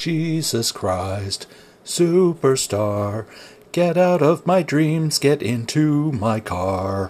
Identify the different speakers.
Speaker 1: Jesus Christ, superstar. Get out of my dreams, get into my car.